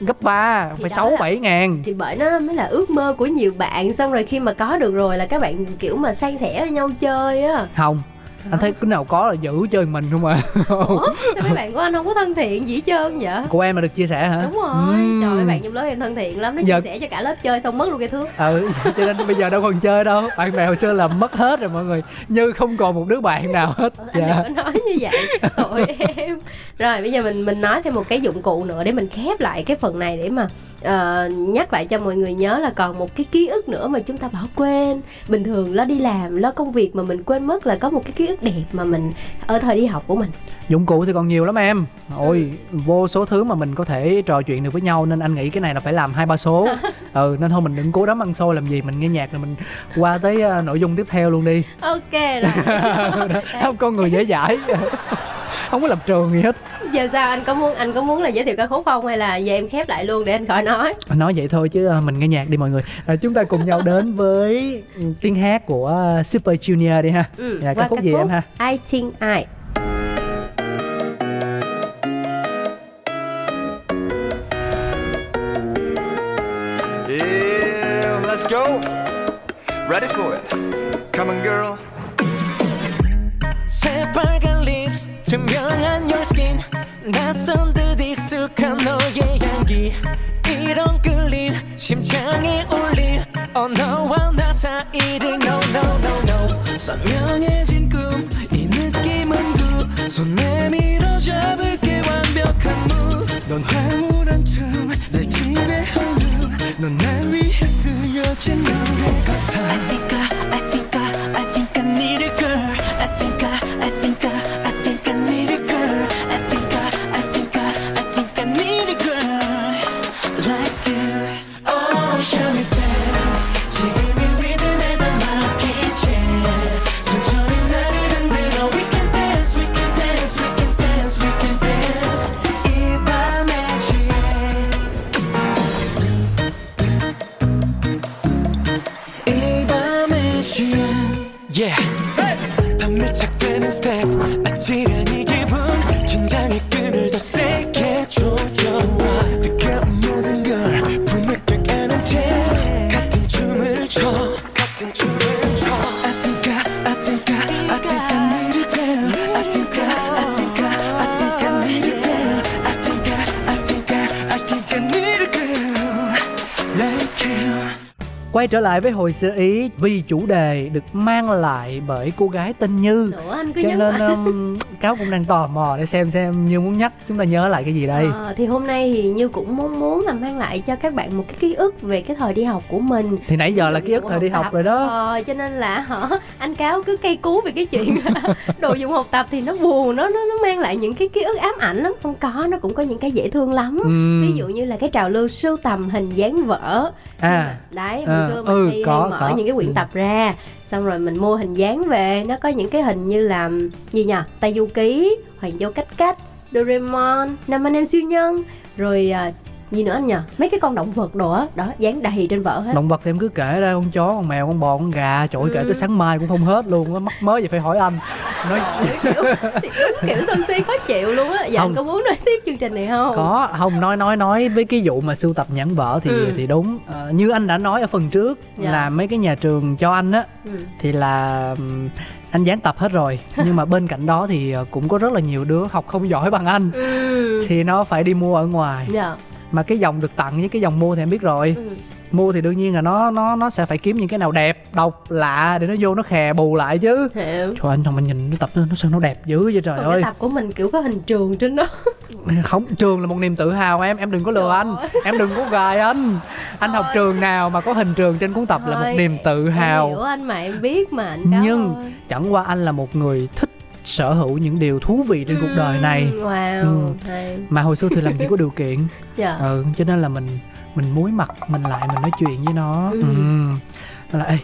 gấp ba Thì phải sáu bảy ngàn. Thì bởi nó mới là ước mơ của nhiều bạn xong rồi khi mà có được rồi là các bạn kiểu mà san sẻ với nhau chơi á. Không anh thấy cái nào có là giữ chơi mình không à? Ủa? <laughs> Sao mấy bạn của anh không có thân thiện gì trơn vậy? Của em mà được chia sẻ hả? Đúng rồi. Ừm. trời mấy bạn trong lớp em thân thiện lắm nó Giờ- chia sẻ cho cả lớp chơi xong mất luôn cái thước. Ừ cho nên bây giờ đâu còn chơi đâu. Bạn bè hồi xưa là mất hết rồi mọi người. Như không còn một đứa bạn nào hết. Anh dạ. đừng có nói như vậy. Tội <laughs> em. Rồi bây giờ mình mình nói thêm một cái dụng cụ nữa để mình khép lại cái phần này để mà ờ, nhắc lại cho mọi người nhớ là còn một cái ký ức nữa mà chúng ta bỏ quên. Bình thường lo đi làm lo công việc mà mình quên mất là có một cái ký ức đẹp mà mình ở thời đi học của mình. Dụng cụ thì còn nhiều lắm em. Ôi vô số thứ mà mình có thể trò chuyện được với nhau nên anh nghĩ cái này là phải làm hai ba số. <laughs> Ừ nên thôi mình đừng cố đắm ăn xôi làm gì mình nghe nhạc rồi mình qua tới ờ, nội dung tiếp theo luôn đi. Ok rồi. <laughs> Không con người dễ dãi <laughs> không có lập trường gì hết giờ sao anh có muốn anh có muốn là giới thiệu ca khúc không hay là giờ em khép lại luôn để anh khỏi nói Anh nói vậy thôi chứ ờ, mình nghe nhạc đi mọi người à, chúng ta cùng nhau đến với ừ, tiếng hát của ờ, Super Junior đi ha ừ, dạ, ca qua khúc gì em ha I think I Yeah, let's go. Ready for it. Come on, girl. 새빨간 lips 투명한 your skin. 낯선 듯 익숙한 너의 향기. 이런 끌림 심장이 울림. 어 너와 나 사이를 no no no no. 선명해진 꿈 이 느낌은 굿손 내밀어 잡을게 완벽한 move 넌 황홀한 춤, 내 집에 흐름. 넌날 위해 쓰여진 노래 같아. I think I, I think quay trở lại với hồi sơ ý vì chủ đề được mang lại bởi cô gái tên Như. Nữa anh cứ cho nên um, cáo cũng đang tò mò để xem xem như muốn nhắc chúng ta nhớ lại cái gì đây? Ờ, thì hôm nay thì như cũng muốn muốn là mang lại cho các bạn một cái ký ức về cái thời đi học của mình. Thì nãy giờ là ký ức thời đi học rồi đó. Ờ, cho nên là hả anh cáo cứ cây cú về cái chuyện <laughs> đồ dùng học tập thì nó buồn nó nó nó mang lại những cái ký ức ám ảnh lắm. Không có nó cũng có những cái dễ thương lắm. Ừm. ví dụ như là cái trào lưu sưu tầm hình dáng vỡ à. Đấy hồi À, xưa mình ừ, hay, có, hay mở có. những cái quyển Ừ. tập ra xong rồi mình mua hình dáng về, nó có những cái hình như là, gì nhỉ tay du ký hoàng châu cách cách, Doraemon năm anh em siêu nhân. Rồi à, gì nữa anh nhờ? Mấy cái con động vật đồ á đó dán đầy trên vở hết. Động vật thì em cứ kể ra con chó con mèo con bò con gà trời ơi, kể Ừ. tới sáng mai cũng không hết luôn á mắc mới vậy phải hỏi anh. Nói kiểu kiểu sân si khó chịu luôn á. Dạ anh có muốn nói tiếp chương trình này không? Có không nói nói nói với cái vụ mà sưu tập nhãn vở thì Ừ. thì đúng. Ờ, như anh đã nói ở phần trước Dạ. là mấy cái nhà trường cho anh á ừ. thì là anh dán tập hết rồi. <laughs> Nhưng mà bên cạnh đó thì ờ, cũng có rất là nhiều đứa học không giỏi bằng anh. Ừ. thì nó phải đi mua ở ngoài. Dạ mà cái dòng được tặng với cái dòng mua thì em biết rồi. Ừ. mua thì đương nhiên là nó nó nó sẽ phải kiếm những cái nào đẹp độc lạ để nó vô nó khè bù lại chứ. Hiểu. Trời anh thằng mình nhìn nó tập nó sao nó đẹp dữ vậy trời Còn ơi. cái tập của mình kiểu có hình trường trên đó. <laughs> Không trường là một niềm tự hào em em đừng có lừa Trời anh ơi. em đừng có gài anh. <laughs> Anh học Thôi. trường nào mà có hình trường trên cuốn tập là một Thôi, niềm tự Em hiểu hào anh mà em biết mà anh cáo nhưng chẳng qua anh là một người thích sở hữu những điều thú vị trên cuộc đời này. wow Ừ. hay mà hồi xưa thì làm gì có điều kiện. <laughs> Dạ. Ừ cho nên là mình mình muối mặt mình lại mình nói chuyện với nó. Ừ. ừ. Là ê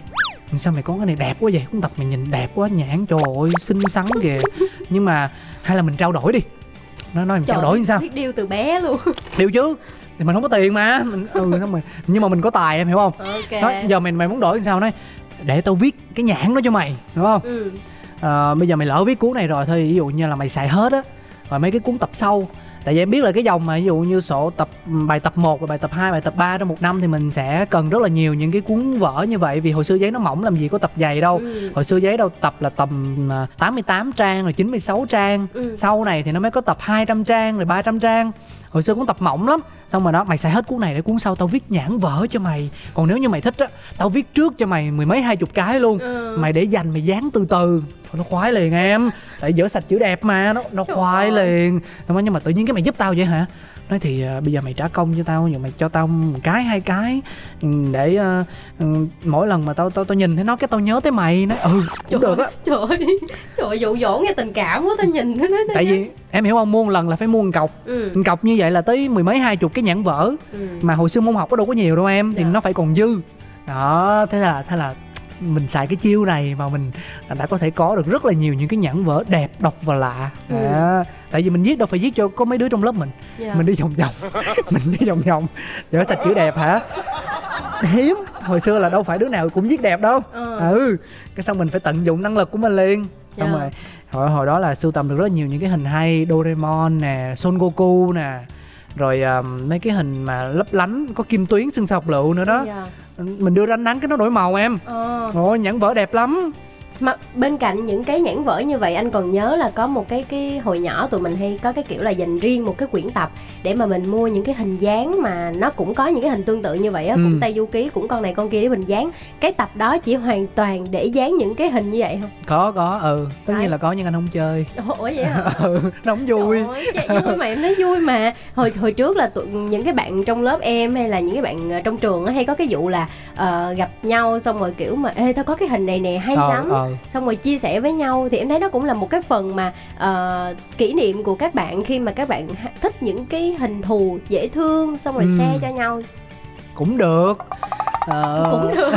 sao mày có cái này đẹp quá vậy? Cuốn tập mày nhìn đẹp quá nhãn trời ơi xinh xắn kìa. <laughs> Nhưng mà hay là mình trao đổi đi. Nó nói mình trao đổi như sao? biết điêu từ bé luôn. <laughs> Điều chứ? Thì mình không có tiền mà. Mình ừ xong rồi. Nhưng mà mình có tài em hiểu không? Ok. Nói giờ mình mày muốn đổi thì sao? Nói để tao viết cái nhãn đó cho mày. Đúng không? Ừ. Ờ, bây giờ mày lỡ viết cuốn này rồi thôi ví dụ như là mày xài hết á rồi mấy cái cuốn tập sau tại vì em biết là cái dòng mà ví dụ như sổ tập bài tập 1 và bài tập 2, bài tập 3 trong một năm thì mình sẽ cần rất là nhiều những cái cuốn vở như vậy vì hồi xưa giấy nó mỏng làm gì có tập dày đâu Ừ. hồi xưa giấy đâu tập là tầm à, 88 trang rồi 96 trang Ừ. sau này thì nó mới có tập 200 trang rồi 300 trang hồi xưa cũng tập mỏng lắm xong rồi đó mày xài hết cuốn này để cuốn sau tao viết nhãn vở cho mày. Còn nếu như mày thích á tao viết trước cho mày mười mấy hai chục cái luôn. Ừ. mày để dành mày dán từ từ. Nó khoái liền em. Tại dở sạch chữ đẹp mà nó nó khoái liền. Nhưng mà tự nhiên cái mày giúp tao vậy hả nói thì à, bây giờ mày trả công cho tao nhưng mày cho tao một cái hai cái. Ừ, để ừ, mỗi lần mà tao tao tao nhìn thấy nó cái tao nhớ tới mày. Nói ừ cũng được á. trời ơi <laughs> trời ơi dụ dỗ nghe tình cảm quá tao nhìn cái nói tại vì em hiểu không mua một lần là phải mua một cọc. Ừ. một cọc như vậy là tới mười mấy hai chục cái nhãn vở ừ. mà hồi xưa môn học có đâu có nhiều đâu em thì Dạ. nó phải còn dư. Đó thế là thế là mình xài cái chiêu này mà mình đã có thể có được rất là nhiều những cái nhãn vở đẹp độc và lạ Ừ. Đó. tại vì mình viết đâu phải viết cho có mấy đứa trong lớp mình Dạ. mình đi vòng vòng <laughs> mình đi vòng vòng để sạch chữ đẹp hả hiếm hồi xưa là đâu phải đứa nào cũng viết đẹp đâu Ờ. ừ cái xong mình phải tận dụng năng lực của mình liền xong Dạ. rồi hồi hồi đó là sưu tầm được rất nhiều những cái hình hay Doraemon nè Son Goku nè rồi um, mấy cái hình mà lấp lánh có kim tuyến xương sọc lựu nữa đó Dạ. mình đưa ra ánh nắng cái nó đổi màu em Ờ. ôi nhãn vở đẹp lắm mà bên cạnh những cái nhãn vở như vậy anh còn nhớ là có một cái cái hồi nhỏ tụi mình hay có cái kiểu là dành riêng một cái quyển tập để mà mình mua những cái hình dáng mà nó cũng có những cái hình tương tự như vậy á Ừ. cũng tay du ký cũng con này con kia để mình dán. Cái tập đó chỉ hoàn toàn để dán những cái hình như vậy không? Có có ừ. Tất nhiên là có nhưng anh không chơi. Ủa vậy hả? <laughs> Ừ nó không vui. Trời ơi, vui mà em nói vui mà. Hồi hồi trước là tụi, những cái bạn trong lớp em hay là những cái bạn ờ, trong trường hay có cái vụ là ờ, gặp nhau xong rồi kiểu mà ê tao có cái hình này nè hay ờ lắm. ờ xong rồi chia sẻ với nhau thì em thấy nó cũng là một cái phần mà ờ, kỷ niệm của các bạn khi mà các bạn thích những cái hình thù dễ thương xong rồi Ừ. share cho nhau. Cũng được. Ờ, cũng được.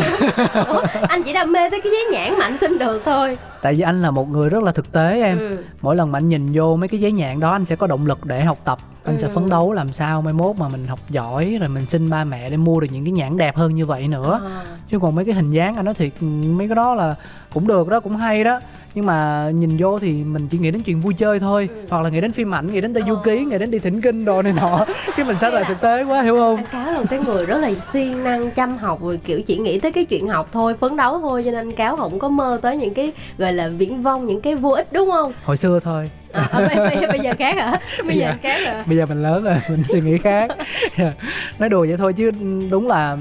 <laughs> Ủa, anh chỉ đam mê tới cái giấy nhãn mà anh xin được thôi. Tại vì anh là một người rất là thực tế em. Ừ. mỗi lần mà anh nhìn vô mấy cái giấy nhạn đó anh sẽ có động lực để học tập anh sẽ Ừ. phấn đấu làm sao mai mốt mà mình học giỏi rồi mình xin ba mẹ để mua được những cái nhãn đẹp hơn như vậy nữa À. chứ còn mấy cái hình dáng anh nói thiệt mấy cái đó là cũng được đó cũng hay đó nhưng mà nhìn vô thì mình chỉ nghĩ đến chuyện vui chơi thôi. Ừ. hoặc là nghĩ đến phim ảnh nghĩ đến tây du Ờ. ký nghĩ đến đi thỉnh kinh đồ này nọ. <laughs> Cái mình sẽ lại thực tế quá hiểu không? Anh cáo là một cái người rất là siêng năng chăm học rồi kiểu chỉ nghĩ tới cái chuyện học thôi phấn đấu thôi. Cho nên anh cáo không có mơ tới những cái gọi là viễn vông những cái vô ích đúng không? Hồi xưa thôi. À, à, bây, bây, bây giờ khác hả? <laughs> Bây giờ Dạ. anh khác hả? bây giờ mình lớn rồi mình suy nghĩ khác. <laughs> Nói đùa vậy thôi chứ đúng là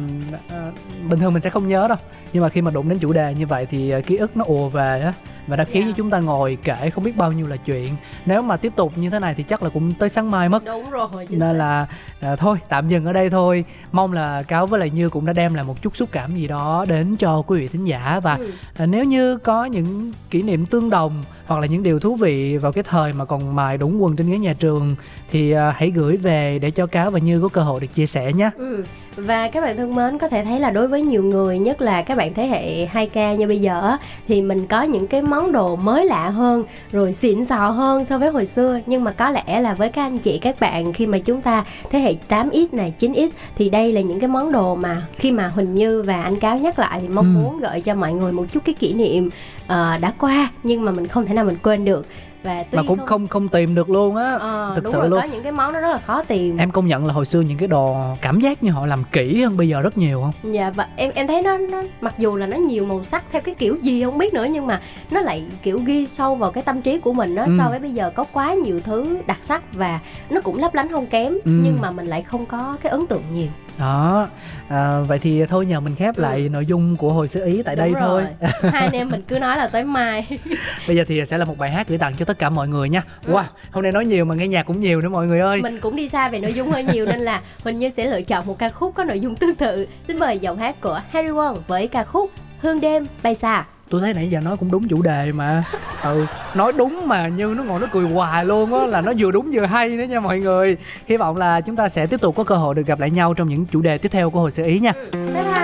ờ, bình thường mình sẽ không nhớ đâu. Nhưng mà khi mà đụng đến chủ đề như vậy thì ờ, ký ức nó ùa về á và nó khiến Dạ. cho chúng ta ngồi kể không biết bao nhiêu là chuyện nếu mà tiếp tục như thế này thì chắc là cũng tới sáng mai mất đúng rồi nên xác. là à, thôi tạm dừng ở đây thôi mong là cáo với lại như cũng đã đem lại một chút xúc cảm gì đó đến cho quý vị thính giả và Ừ. à, nếu như có những kỷ niệm tương đồng hoặc là những điều thú vị vào cái thời mà còn mài đũng quần trên ghế nhà trường thì à, hãy gửi về để cho cáo và như có cơ hội được chia sẻ nhé Ừ. Và các bạn thân mến có thể thấy là đối với nhiều người nhất là các bạn thế hệ 2K như bây giờ á, thì mình có những cái món đồ mới lạ hơn rồi xịn sò hơn so với hồi xưa nhưng mà có lẽ là với các anh chị các bạn khi mà chúng ta thế hệ 8X này 9X thì đây là những cái món đồ mà khi mà Huỳnh Như và anh Cáo nhắc lại thì mong Ừ. muốn gợi cho mọi người một chút cái kỷ niệm ờ, đã qua nhưng mà mình không thể nào mình quên được và tuy mà cũng không không tìm được luôn á Ờ, thực đúng sự rồi, luôn có những cái món nó rất là khó tìm em công nhận là hồi xưa những cái đồ cảm giác như họ làm kỹ hơn bây giờ rất nhiều không Dạ và em em thấy nó nó mặc dù là nó nhiều màu sắc theo cái kiểu gì không biết nữa nhưng mà nó lại kiểu ghi sâu vào cái tâm trí của mình đó Ừ. so với bây giờ có quá nhiều thứ đặc sắc và nó cũng lấp lánh không kém Ừ. nhưng mà mình lại không có cái ấn tượng nhiều. Đó à, vậy thì thôi nhờ mình khép Ừ. lại nội dung của hồi xưa ý tại đây Đúng thôi rồi. Hai anh em mình cứ nói là tới mai. <laughs> bây giờ thì sẽ là một bài hát gửi tặng cho tất cả mọi người nha wow hôm nay nói nhiều mà nghe nhạc cũng nhiều nữa mọi người ơi mình cũng đi xa về nội dung hơi nhiều nên là Huỳnh Như sẽ lựa chọn một ca khúc có nội dung tương tự. Xin mời giọng hát của Harry Won với ca khúc Hương đêm bay xa tôi thấy nãy giờ nói cũng đúng chủ đề mà. Ừ nói đúng mà như nó ngồi nó cười hoài luôn á, là nó vừa đúng vừa hay nữa nha mọi người. Hy vọng là chúng ta sẽ tiếp tục có cơ hội được gặp lại nhau trong những chủ đề tiếp theo của hội xưa ý nha. Ừ, bye bye.